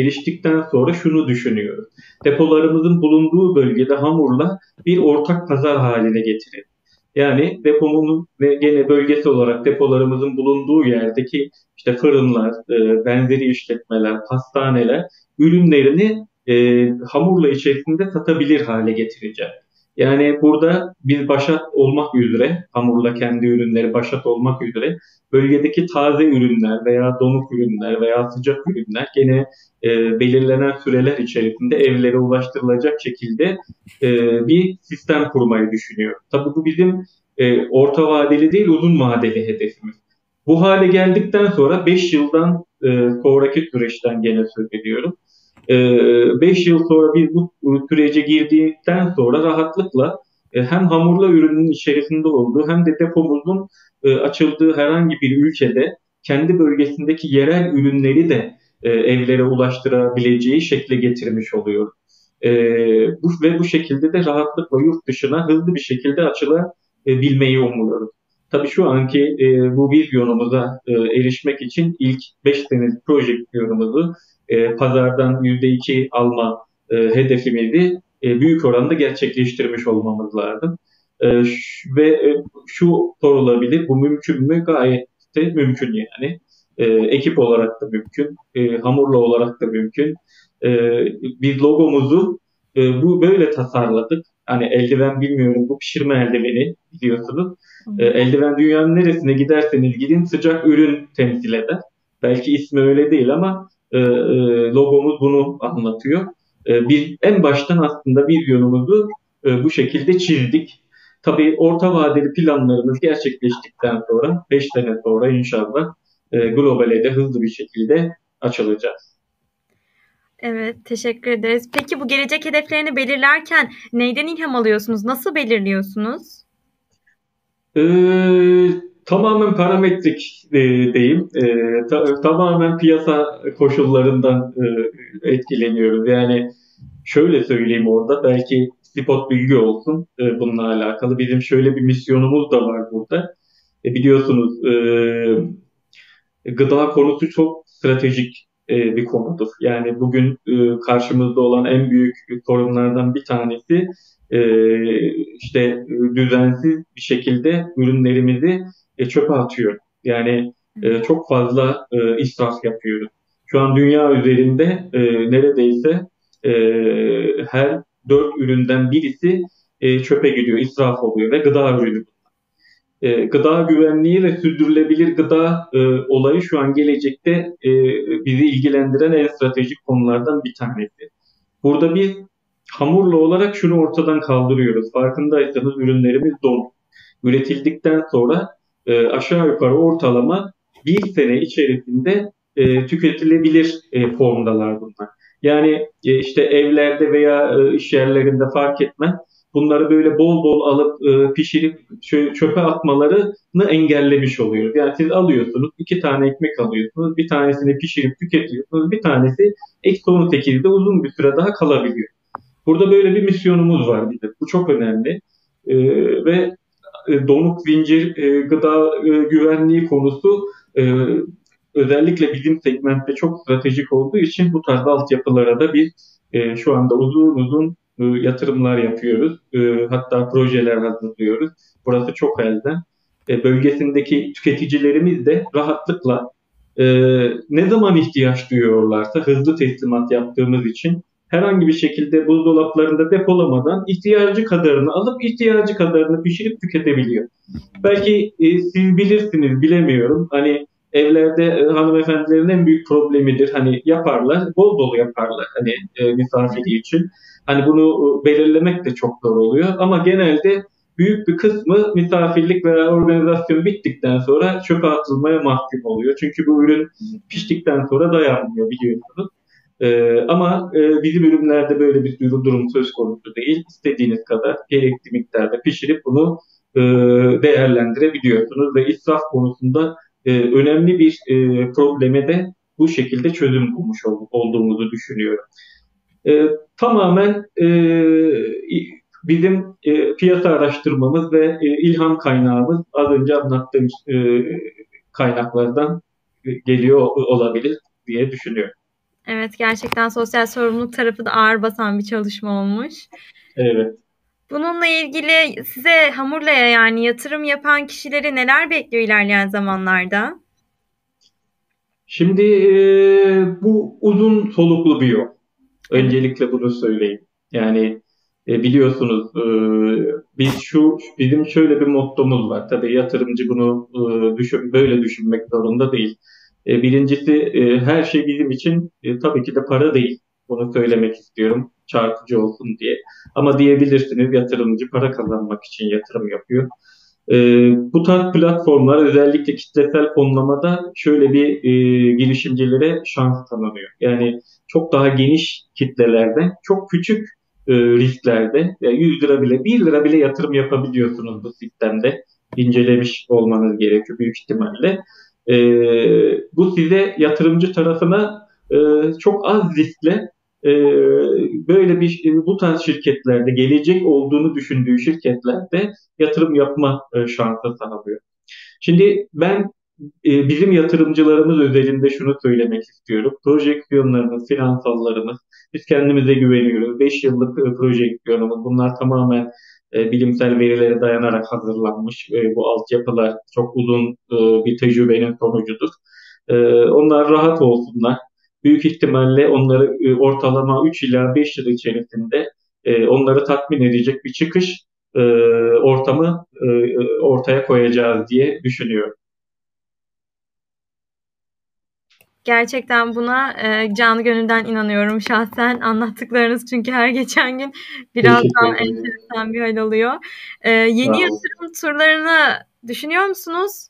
eriştikten sonra şunu düşünüyoruz. Depolarımızın bulunduğu bölgede hamurla bir ortak pazar haline getirelim. Yani depomun ve gene bölgesi olarak depolarımızın bulunduğu yerdeki işte fırınlar, e, benzeri işletmeler, pastaneler ürünlerini e, hamurla içerisinde satabilir hale getireceğiz. Yani burada bir başat olmak üzere, hamurla kendi ürünleri başat olmak üzere bölgedeki taze ürünler veya donuk ürünler veya sıcak ürünler gene e, belirlenen süreler içerisinde evlere ulaştırılacak şekilde e, bir sistem kurmayı düşünüyor. Tabii bu bizim e, orta vadeli değil uzun vadeli hedefimiz. Bu hale geldikten sonra 5 yıldan e, sonraki süreçten gene söz ediyorum. 5 ee, yıl sonra biz bu sürece girdikten sonra rahatlıkla e, hem hamurla ürünün içerisinde olduğu hem de depomuzun e, açıldığı herhangi bir ülkede kendi bölgesindeki yerel ürünleri de e, evlere ulaştırabileceği şekle getirmiş oluyor. Bu, ve bu şekilde de rahatlıkla yurt dışına hızlı bir şekilde açılabilmeyi umuyoruz. Tabii şu anki bu vizyonumuza erişmek için ilk 5 senelik projektörümüzü e, pazardan %2 alma e, hedefimizi e, büyük oranda gerçekleştirmiş olmamız lazım. E, ve e, şu sorulabilir, bu mümkün mü? Gayet de mümkün yani. E, ekip olarak da mümkün, e, hamurla olarak da mümkün. E, biz logomuzu e, bu böyle tasarladık. Hani eldiven bilmiyorum, bu pişirme eldiveni biliyorsunuz. E, eldiven dünyanın neresine giderseniz gidin sıcak ürün temsil eder. Belki ismi öyle değil ama e, e, logomuz bunu anlatıyor. E, bir en baştan aslında bir yönümüzü e, bu şekilde çizdik. Tabii orta vadeli planlarımız gerçekleştikten sonra 5 sene sonra inşallah e, globale de hızlı bir şekilde açılacağız. Evet, teşekkür ederiz. Peki bu gelecek hedeflerini belirlerken neyden ilham alıyorsunuz? Nasıl belirliyorsunuz? Ee, tamamen parametrik e, diyeyim. E, ta, tamamen piyasa koşullarından e, etkileniyoruz. Yani şöyle söyleyeyim orada belki spot bilgi olsun e, bununla alakalı. Bizim şöyle bir misyonumuz da var burada. E, biliyorsunuz e, gıda konusu çok stratejik e, bir konudur. Yani bugün e, karşımızda olan en büyük sorunlardan bir tanesi e, işte düzensiz bir şekilde ürünlerimizi e, çöpe atıyor Yani e, çok fazla e, israf yapıyoruz. Şu an dünya üzerinde e, neredeyse e, her dört üründen birisi e, çöpe gidiyor, israf oluyor ve gıda ürünü e, gıda güvenliği ve sürdürülebilir gıda e, olayı şu an gelecekte e, bizi ilgilendiren en stratejik konulardan bir tanesi. Burada biz hamurlu olarak şunu ortadan kaldırıyoruz. Farkındaysanız ürünlerimiz donuk. Üretildikten sonra e, aşağı yukarı ortalama bir sene içerisinde e, tüketilebilir e, formdalar bunlar. Yani e, işte evlerde veya e, iş yerlerinde fark etmez bunları böyle bol bol alıp e, pişirip çöpe atmalarını engellemiş oluyoruz. Yani siz alıyorsunuz, iki tane ekmek alıyorsunuz, bir tanesini pişirip tüketiyorsunuz, bir tanesi eksi 18'de uzun bir süre daha kalabiliyor. Burada böyle bir misyonumuz var bizim. Bu çok önemli. E, ve e, donuk zincir e, gıda e, güvenliği konusu e, özellikle bizim segmentte çok stratejik olduğu için bu tarz altyapılara da biz e, şu anda uzun uzun e, yatırımlar yapıyoruz. E, hatta projeler hazırlıyoruz. Burası çok elden. E, bölgesindeki tüketicilerimiz de rahatlıkla ne zaman ihtiyaç duyuyorlarsa hızlı teslimat yaptığımız için herhangi bir şekilde buzdolaplarında depolamadan ihtiyacı kadarını alıp ihtiyacı kadarını pişirip tüketebiliyor. Belki siz bilirsiniz bilemiyorum. Hani evlerde hanımefendilerin en büyük problemidir. Hani yaparlar, bol bol yaparlar hani e, misafiri için. Hani bunu e, belirlemek de çok zor oluyor ama genelde büyük bir kısmı misafirlik veya organizasyon bittikten sonra çöpe atılmaya mahkum oluyor. Çünkü bu ürün piştikten sonra dayanmıyor biliyorsunuz. Ee, ama e, bizim ürünlerde böyle bir durum söz konusu değil. İstediğiniz kadar gerekli miktarda pişirip bunu e, değerlendirebiliyorsunuz ve israf konusunda e, önemli bir e, probleme de bu şekilde çözüm bulmuş ol, olduğumuzu düşünüyorum. E, tamamen e, bizim e, piyasa araştırmamız ve e, ilham kaynağımız az önce anlattığım e, kaynaklardan geliyor olabilir diye düşünüyorum. Evet gerçekten sosyal sorumluluk tarafı da ağır basan bir çalışma olmuş. Evet. Bununla ilgili size Hamurla'ya yani yatırım yapan kişileri neler bekliyor ilerleyen zamanlarda? Şimdi e, bu uzun soluklu bir yol. Öncelikle bunu söyleyeyim. Yani e, biliyorsunuz e, biz şu bizim şöyle bir mottomuz var. Tabii yatırımcı bunu e, düşün, böyle düşünmek zorunda değil. E, birincisi e, her şey bizim için e, tabii ki de para değil. Bunu söylemek istiyorum çarpıcı olsun diye. Ama diyebilirsiniz yatırımcı para kazanmak için yatırım yapıyor. E, bu tarz platformlar özellikle kitlesel fonlamada şöyle bir e, girişimcilere şans tanınıyor. Yani çok daha geniş kitlelerde, çok küçük e, risklerde, yani 100 lira bile, 1 lira bile yatırım yapabiliyorsunuz bu sistemde. incelemiş olmanız gerekiyor büyük ihtimalle. E, bu size yatırımcı tarafına e, çok az riskle e, böyle bir bu tarz şirketlerde gelecek olduğunu düşündüğü şirketlerde yatırım yapma e, şansı sağlıyor. Şimdi ben e, bizim yatırımcılarımız özelinde şunu söylemek istiyorum. Projeksiyonlarımız, finansallarımız, biz kendimize güveniyoruz. 5 yıllık e, projeksiyonumuz, bunlar tamamen e, bilimsel verilere dayanarak hazırlanmış. E, bu altyapılar çok uzun e, bir tecrübenin sonucudur. E, onlar rahat olsunlar büyük ihtimalle onları ortalama 3 ila 5 yıl içerisinde onları tatmin edecek bir çıkış ortamı ortaya koyacağız diye düşünüyorum. Gerçekten buna e, canı gönülden inanıyorum şahsen. Anlattıklarınız çünkü her geçen gün biraz daha enteresan bir hal oluyor. E, yeni yatırım turlarını düşünüyor musunuz?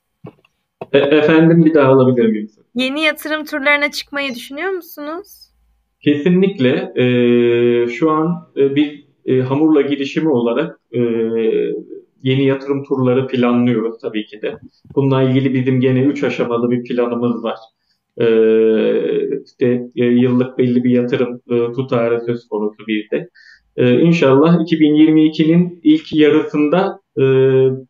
E, efendim bir daha alabilir miyim? Yeni yatırım turlarına çıkmayı düşünüyor musunuz? Kesinlikle. E, şu an e, bir e, hamurla girişimi olarak e, yeni yatırım turları planlıyoruz tabii ki de. Bununla ilgili bizim gene 3 aşamalı bir planımız var. E, işte e, yıllık belli bir yatırım e, tutarı söz konusu bir de. E, inşallah 2022'nin ilk yarısında e,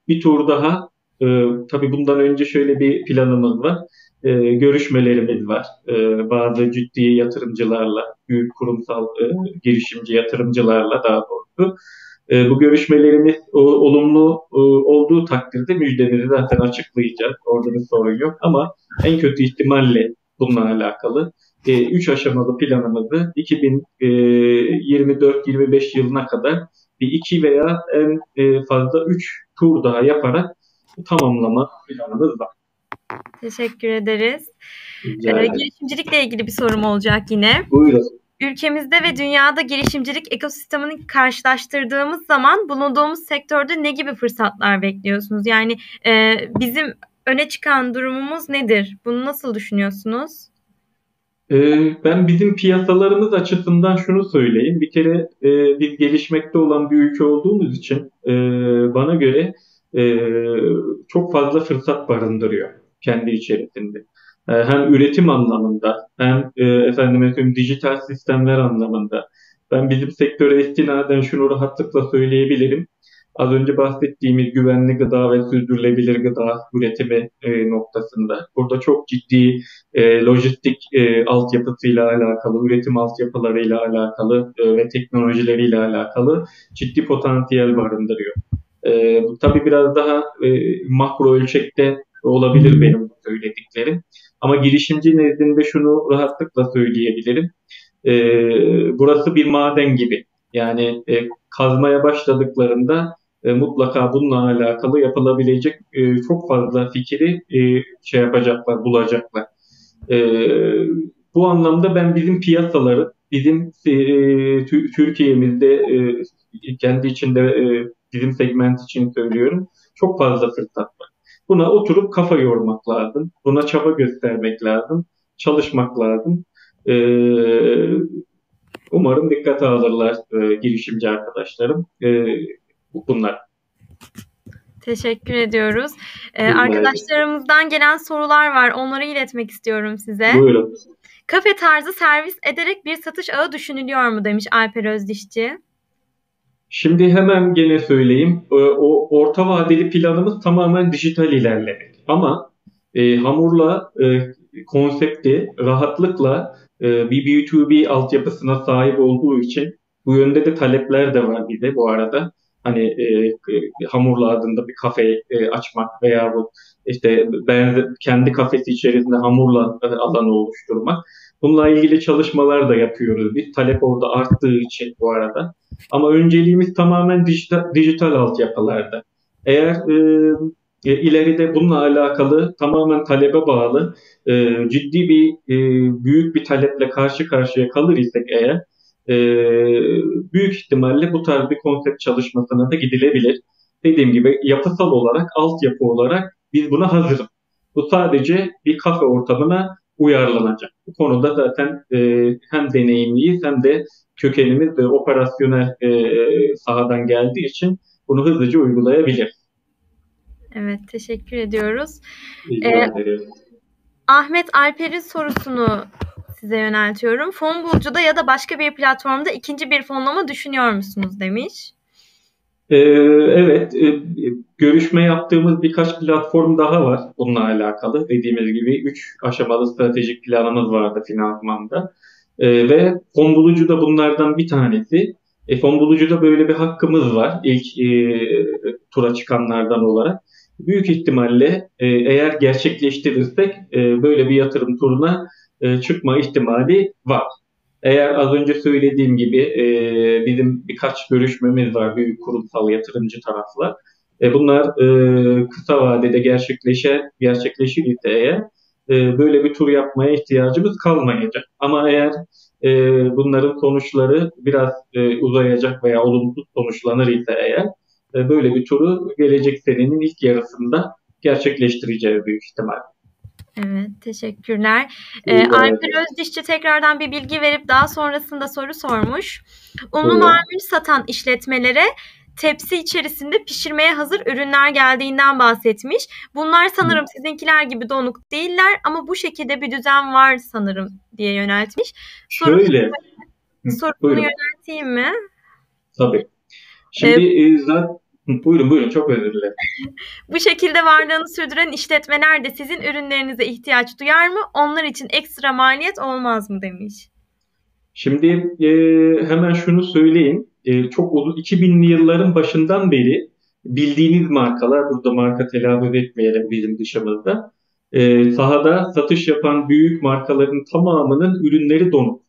bir tur daha e, tabii bundan önce şöyle bir planımız var e, görüşmelerimiz var. E, bazı ciddi yatırımcılarla, büyük kurumsal e, girişimci yatırımcılarla daha doğrusu. E, bu görüşmelerimiz o, olumlu e, olduğu takdirde müjdemizi zaten açıklayacağız. Orada bir sorun yok ama en kötü ihtimalle bununla alakalı 3 e, aşamalı planımızı 2024-25 e, yılına kadar bir 2 veya en e, fazla 3 tur daha yaparak tamamlama planımız var. Teşekkür ederiz. Ee, girişimcilikle ilgili bir sorum olacak yine. Buyurun. Ülkemizde ve dünyada girişimcilik ekosistemini karşılaştırdığımız zaman bulunduğumuz sektörde ne gibi fırsatlar bekliyorsunuz? Yani e, bizim öne çıkan durumumuz nedir? Bunu nasıl düşünüyorsunuz? Ee, ben bizim piyasalarımız açısından şunu söyleyeyim. Bir kere e, biz gelişmekte olan bir ülke olduğumuz için e, bana göre e, çok fazla fırsat barındırıyor kendi içerisinde. E, hem üretim anlamında hem e, efendim tüm dijital sistemler anlamında. Ben bizim sektöre istinaden şunu rahatlıkla söyleyebilirim. Az önce bahsettiğimiz güvenli gıda ve sürdürülebilir gıda üretimi e, noktasında. Burada çok ciddi e, lojistik e, altyapısıyla alakalı, üretim altyapılarıyla alakalı e, ve teknolojileriyle alakalı ciddi potansiyel barındırıyor. E, tabii biraz daha e, makro ölçekte olabilir benim söylediklerim. Ama girişimci nezdinde şunu rahatlıkla söyleyebilirim. E, burası bir maden gibi. Yani e, kazmaya başladıklarında e, mutlaka bununla alakalı yapılabilecek e, çok fazla fikri e, şey yapacaklar, bulacaklar. E, bu anlamda ben bizim piyasaları, bizim e, Türkiye'mizde e, kendi içinde e, bizim segment için söylüyorum, çok fazla fırsat. Buna oturup kafa yormak lazım, buna çaba göstermek lazım, çalışmak lazım. E, umarım dikkate alırlar e, girişimci arkadaşlarım. E, bunlar. Teşekkür ediyoruz. Ee, arkadaşlarımızdan gelen sorular var. Onları iletmek istiyorum size. Buyurun. Kafe tarzı servis ederek bir satış ağı düşünülüyor mu demiş Alper Özdişçi. Şimdi hemen gene söyleyeyim. Ee, o orta vadeli planımız tamamen dijital ilerlemek. Ama e, hamurla e, konsepti rahatlıkla e, bir B2B altyapısına sahip olduğu için bu yönde de talepler de var bir de bu arada hani e, hamurla adında bir kafe e, açmak veya bu işte benzer, kendi kafesi içerisinde hamurla e, alanı oluşturmak. Bununla ilgili çalışmalar da yapıyoruz biz. Talep orada arttığı için bu arada. Ama önceliğimiz tamamen dijital, dijital altyapılarda. Eğer e, e, ileride bununla alakalı tamamen talebe bağlı e, ciddi bir e, büyük bir taleple karşı karşıya kalır isek eğer e, büyük ihtimalle bu tarz bir konsept çalışmasına da gidilebilir. Dediğim gibi yapısal olarak, altyapı olarak biz buna hazırız. Bu sadece bir kafe ortamına uyarlanacak. Bu konuda zaten e, hem deneyimliyiz hem de kökenimiz ve operasyonel e, sahadan geldiği için bunu hızlıca uygulayabilir. Evet, teşekkür ediyoruz. Ee, Ahmet Alper'in sorusunu size yöneltiyorum. Fon bulucuda ya da başka bir platformda ikinci bir fonlama düşünüyor musunuz demiş. Ee, evet, e, görüşme yaptığımız birkaç platform daha var bununla alakalı. Dediğimiz gibi 3 aşamalı stratejik planımız vardı finansmanda. E, ve fon bulucu da bunlardan bir tanesi. E, fon bulucuda böyle bir hakkımız var ilk e, tura çıkanlardan olarak. Büyük ihtimalle e, eğer gerçekleştirirsek e, böyle bir yatırım turuna e, çıkma ihtimali var. Eğer az önce söylediğim gibi e, bizim birkaç görüşmemiz var büyük kurumsal yatırımcı tarafla. E, bunlar e, kısa vadede gerçekleşer, gerçekleşir ise eğer e, böyle bir tur yapmaya ihtiyacımız kalmayacak. Ama eğer e, bunların sonuçları biraz e, uzayacak veya olumsuz sonuçlanır ise eğer e, böyle bir turu gelecek senenin ilk yarısında gerçekleştireceğiz büyük ihtimal. Evet, teşekkürler. Ee, Alper Özdişçi tekrardan bir bilgi verip daha sonrasında soru sormuş. Unlu mamul satan işletmelere tepsi içerisinde pişirmeye hazır ürünler geldiğinden bahsetmiş. Bunlar sanırım sizinkiler gibi donuk değiller ama bu şekilde bir düzen var sanırım diye yöneltmiş. Şöyle. Sorunu yönelteyim mi? Tabii. Şimdi ee, zaten Buyurun buyurun çok özür dilerim. Bu şekilde varlığını sürdüren işletmeler de sizin ürünlerinize ihtiyaç duyar mı? Onlar için ekstra maliyet olmaz mı demiş. Şimdi e, hemen şunu söyleyeyim. E, çok uzun 2000'li yılların başından beri bildiğiniz markalar, burada marka telaffuz etmeyelim bizim dışımızda, e, sahada satış yapan büyük markaların tamamının ürünleri donuk.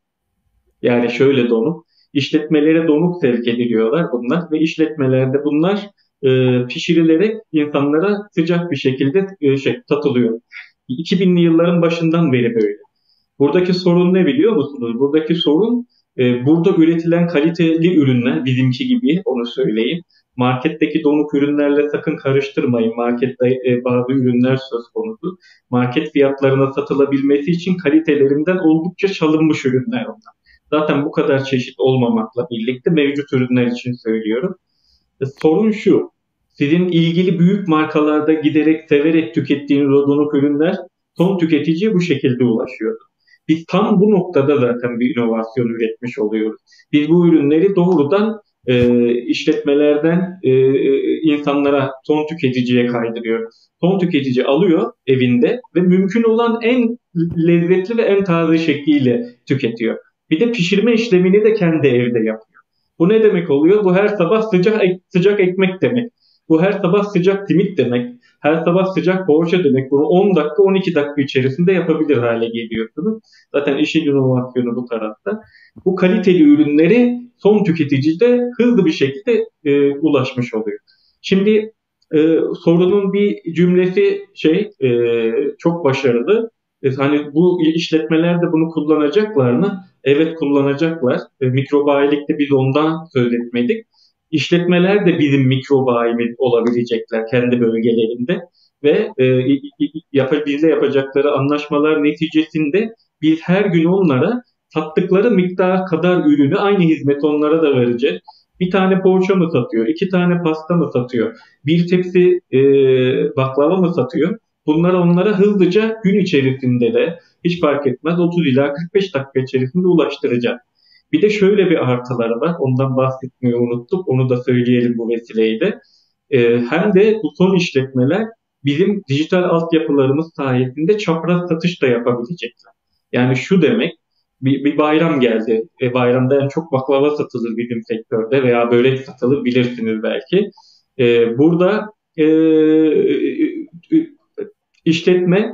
Yani şöyle donuk. İşletmelere donuk sevk ediliyorlar bunlar ve işletmelerde bunlar e, pişirilerek insanlara sıcak bir şekilde e, şey satılıyor. 2000'li yılların başından beri böyle. Buradaki sorun ne biliyor musunuz? Buradaki sorun e, burada üretilen kaliteli ürünler bizimki gibi onu söyleyeyim. Marketteki donuk ürünlerle sakın karıştırmayın. Markette e, bazı ürünler söz konusu. Market fiyatlarına satılabilmesi için kalitelerinden oldukça çalınmış ürünler onlar. Zaten bu kadar çeşit olmamakla birlikte mevcut ürünler için söylüyorum. E, sorun şu. Sizin ilgili büyük markalarda giderek severek tükettiğiniz o donuk ürünler son tüketiciye bu şekilde ulaşıyor. Biz tam bu noktada zaten bir inovasyon üretmiş oluyoruz. Biz bu ürünleri doğrudan e, işletmelerden e, e, insanlara, son tüketiciye kaydırıyor. Son tüketici alıyor evinde ve mümkün olan en lezzetli ve en taze şekliyle tüketiyor. Bir de pişirme işlemini de kendi evde yapıyor. Bu ne demek oluyor? Bu her sabah sıcak sıcak ekmek demek. Bu her sabah sıcak simit demek. Her sabah sıcak poğaça demek. Bunu 10 dakika 12 dakika içerisinde yapabilir hale geliyorsunuz. Zaten işin inovasyonu bu tarafta. Bu kaliteli ürünleri son tüketicide hızlı bir şekilde e, ulaşmış oluyor. Şimdi e, sorunun bir cümlesi şey e, çok başarılı. E, hani bu işletmeler de bunu kullanacaklar mı? Evet kullanacaklar. E, mikrobayilikte biz ondan söz etmedik. İşletmeler de bizim mikrobayimiz olabilecekler kendi bölgelerinde ve e, yap, bizle yapacakları anlaşmalar neticesinde biz her gün onlara sattıkları miktar kadar ürünü aynı hizmet onlara da vereceğiz. Bir tane poğaça mı satıyor, iki tane pasta mı satıyor, bir tepsi e, baklava mı satıyor? Bunları onlara hızlıca gün içerisinde de hiç fark etmez 30 ila 45 dakika içerisinde ulaştıracak. Bir de şöyle bir artıları var. Ondan bahsetmeyi unuttuk. Onu da söyleyelim bu vesileyle. E, hem de bu son işletmeler bizim dijital altyapılarımız sayesinde çapraz satış da yapabilecekler. Yani şu demek bir, bir bayram geldi. E, bayramda en çok baklava satılır bizim sektörde veya börek satılır bilirsiniz belki. E, burada e, işletme e,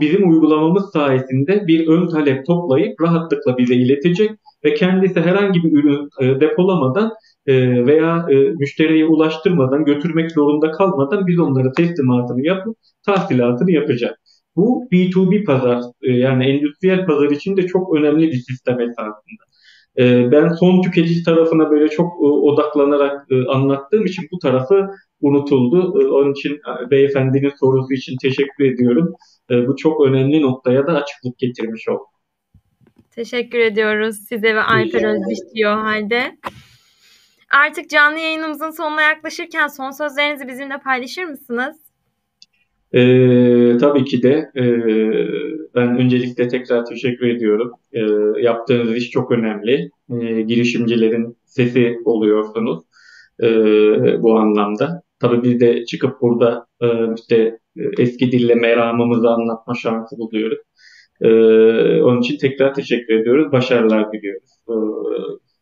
bizim uygulamamız sayesinde bir ön talep toplayıp rahatlıkla bize iletecek ve kendisi herhangi bir ürün e, depolamadan e, veya e, müşteriye ulaştırmadan, götürmek zorunda kalmadan biz onlara teslimatını yapıp tahsilatını yapacak. Bu B2B pazar e, yani endüstriyel pazar için de çok önemli bir sistem esasında. E, ben son tüketici tarafına böyle çok e, odaklanarak e, anlattığım için bu tarafı unutuldu. E, onun için beyefendinin sorusu için teşekkür ediyorum. Bu çok önemli noktaya da açıklık getirmiş oldu. Teşekkür ediyoruz size ve Alper Özdiş diyor halde. Artık canlı yayınımızın sonuna yaklaşırken son sözlerinizi bizimle paylaşır mısınız? Ee, tabii ki de e, ben öncelikle tekrar teşekkür ediyorum. E, yaptığınız iş çok önemli. E, girişimcilerin sesi oluyorsunuz e, bu anlamda. Tabii biz de çıkıp burada e, işte eski dille meramımızı anlatma şansı buluyoruz. E, onun için tekrar teşekkür ediyoruz. Başarılar diliyoruz e,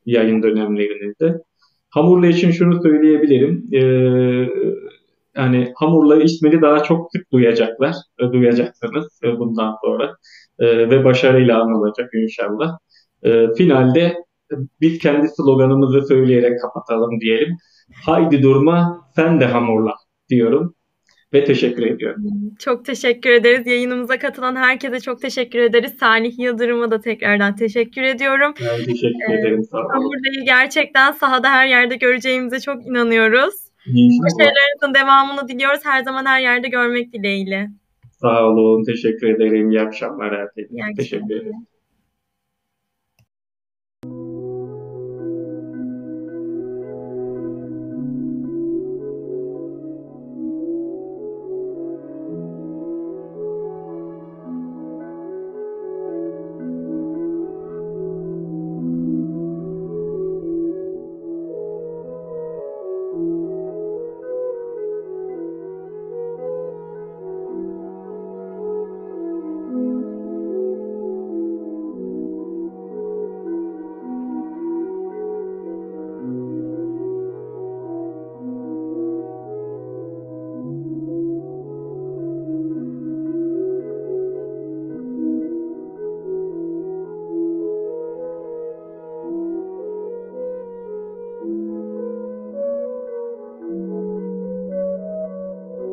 yayın dönemlerinizde. Hamurla için şunu söyleyebilirim. E, yani hamurla ismini daha çok sık duyacaklar, duyacaksınız e, bundan sonra e, ve başarıyla anılacak inşallah. E, finalde biz kendi sloganımızı söyleyerek kapatalım diyelim. Haydi durma, sen de hamurla diyorum ve teşekkür ediyorum. Çok teşekkür ederiz. Yayınımıza katılan herkese çok teşekkür ederiz. Salih Yıldırım'a da tekrardan teşekkür ediyorum. Ben teşekkür ederim. Sağ olun. Hamurdayı gerçekten sahada her yerde göreceğimize çok inanıyoruz. Başarılarınızın devamını diliyoruz. Her zaman her yerde görmek dileğiyle. Sağ olun. Teşekkür ederim. İyi akşamlar herkese. Teşekkür ederim.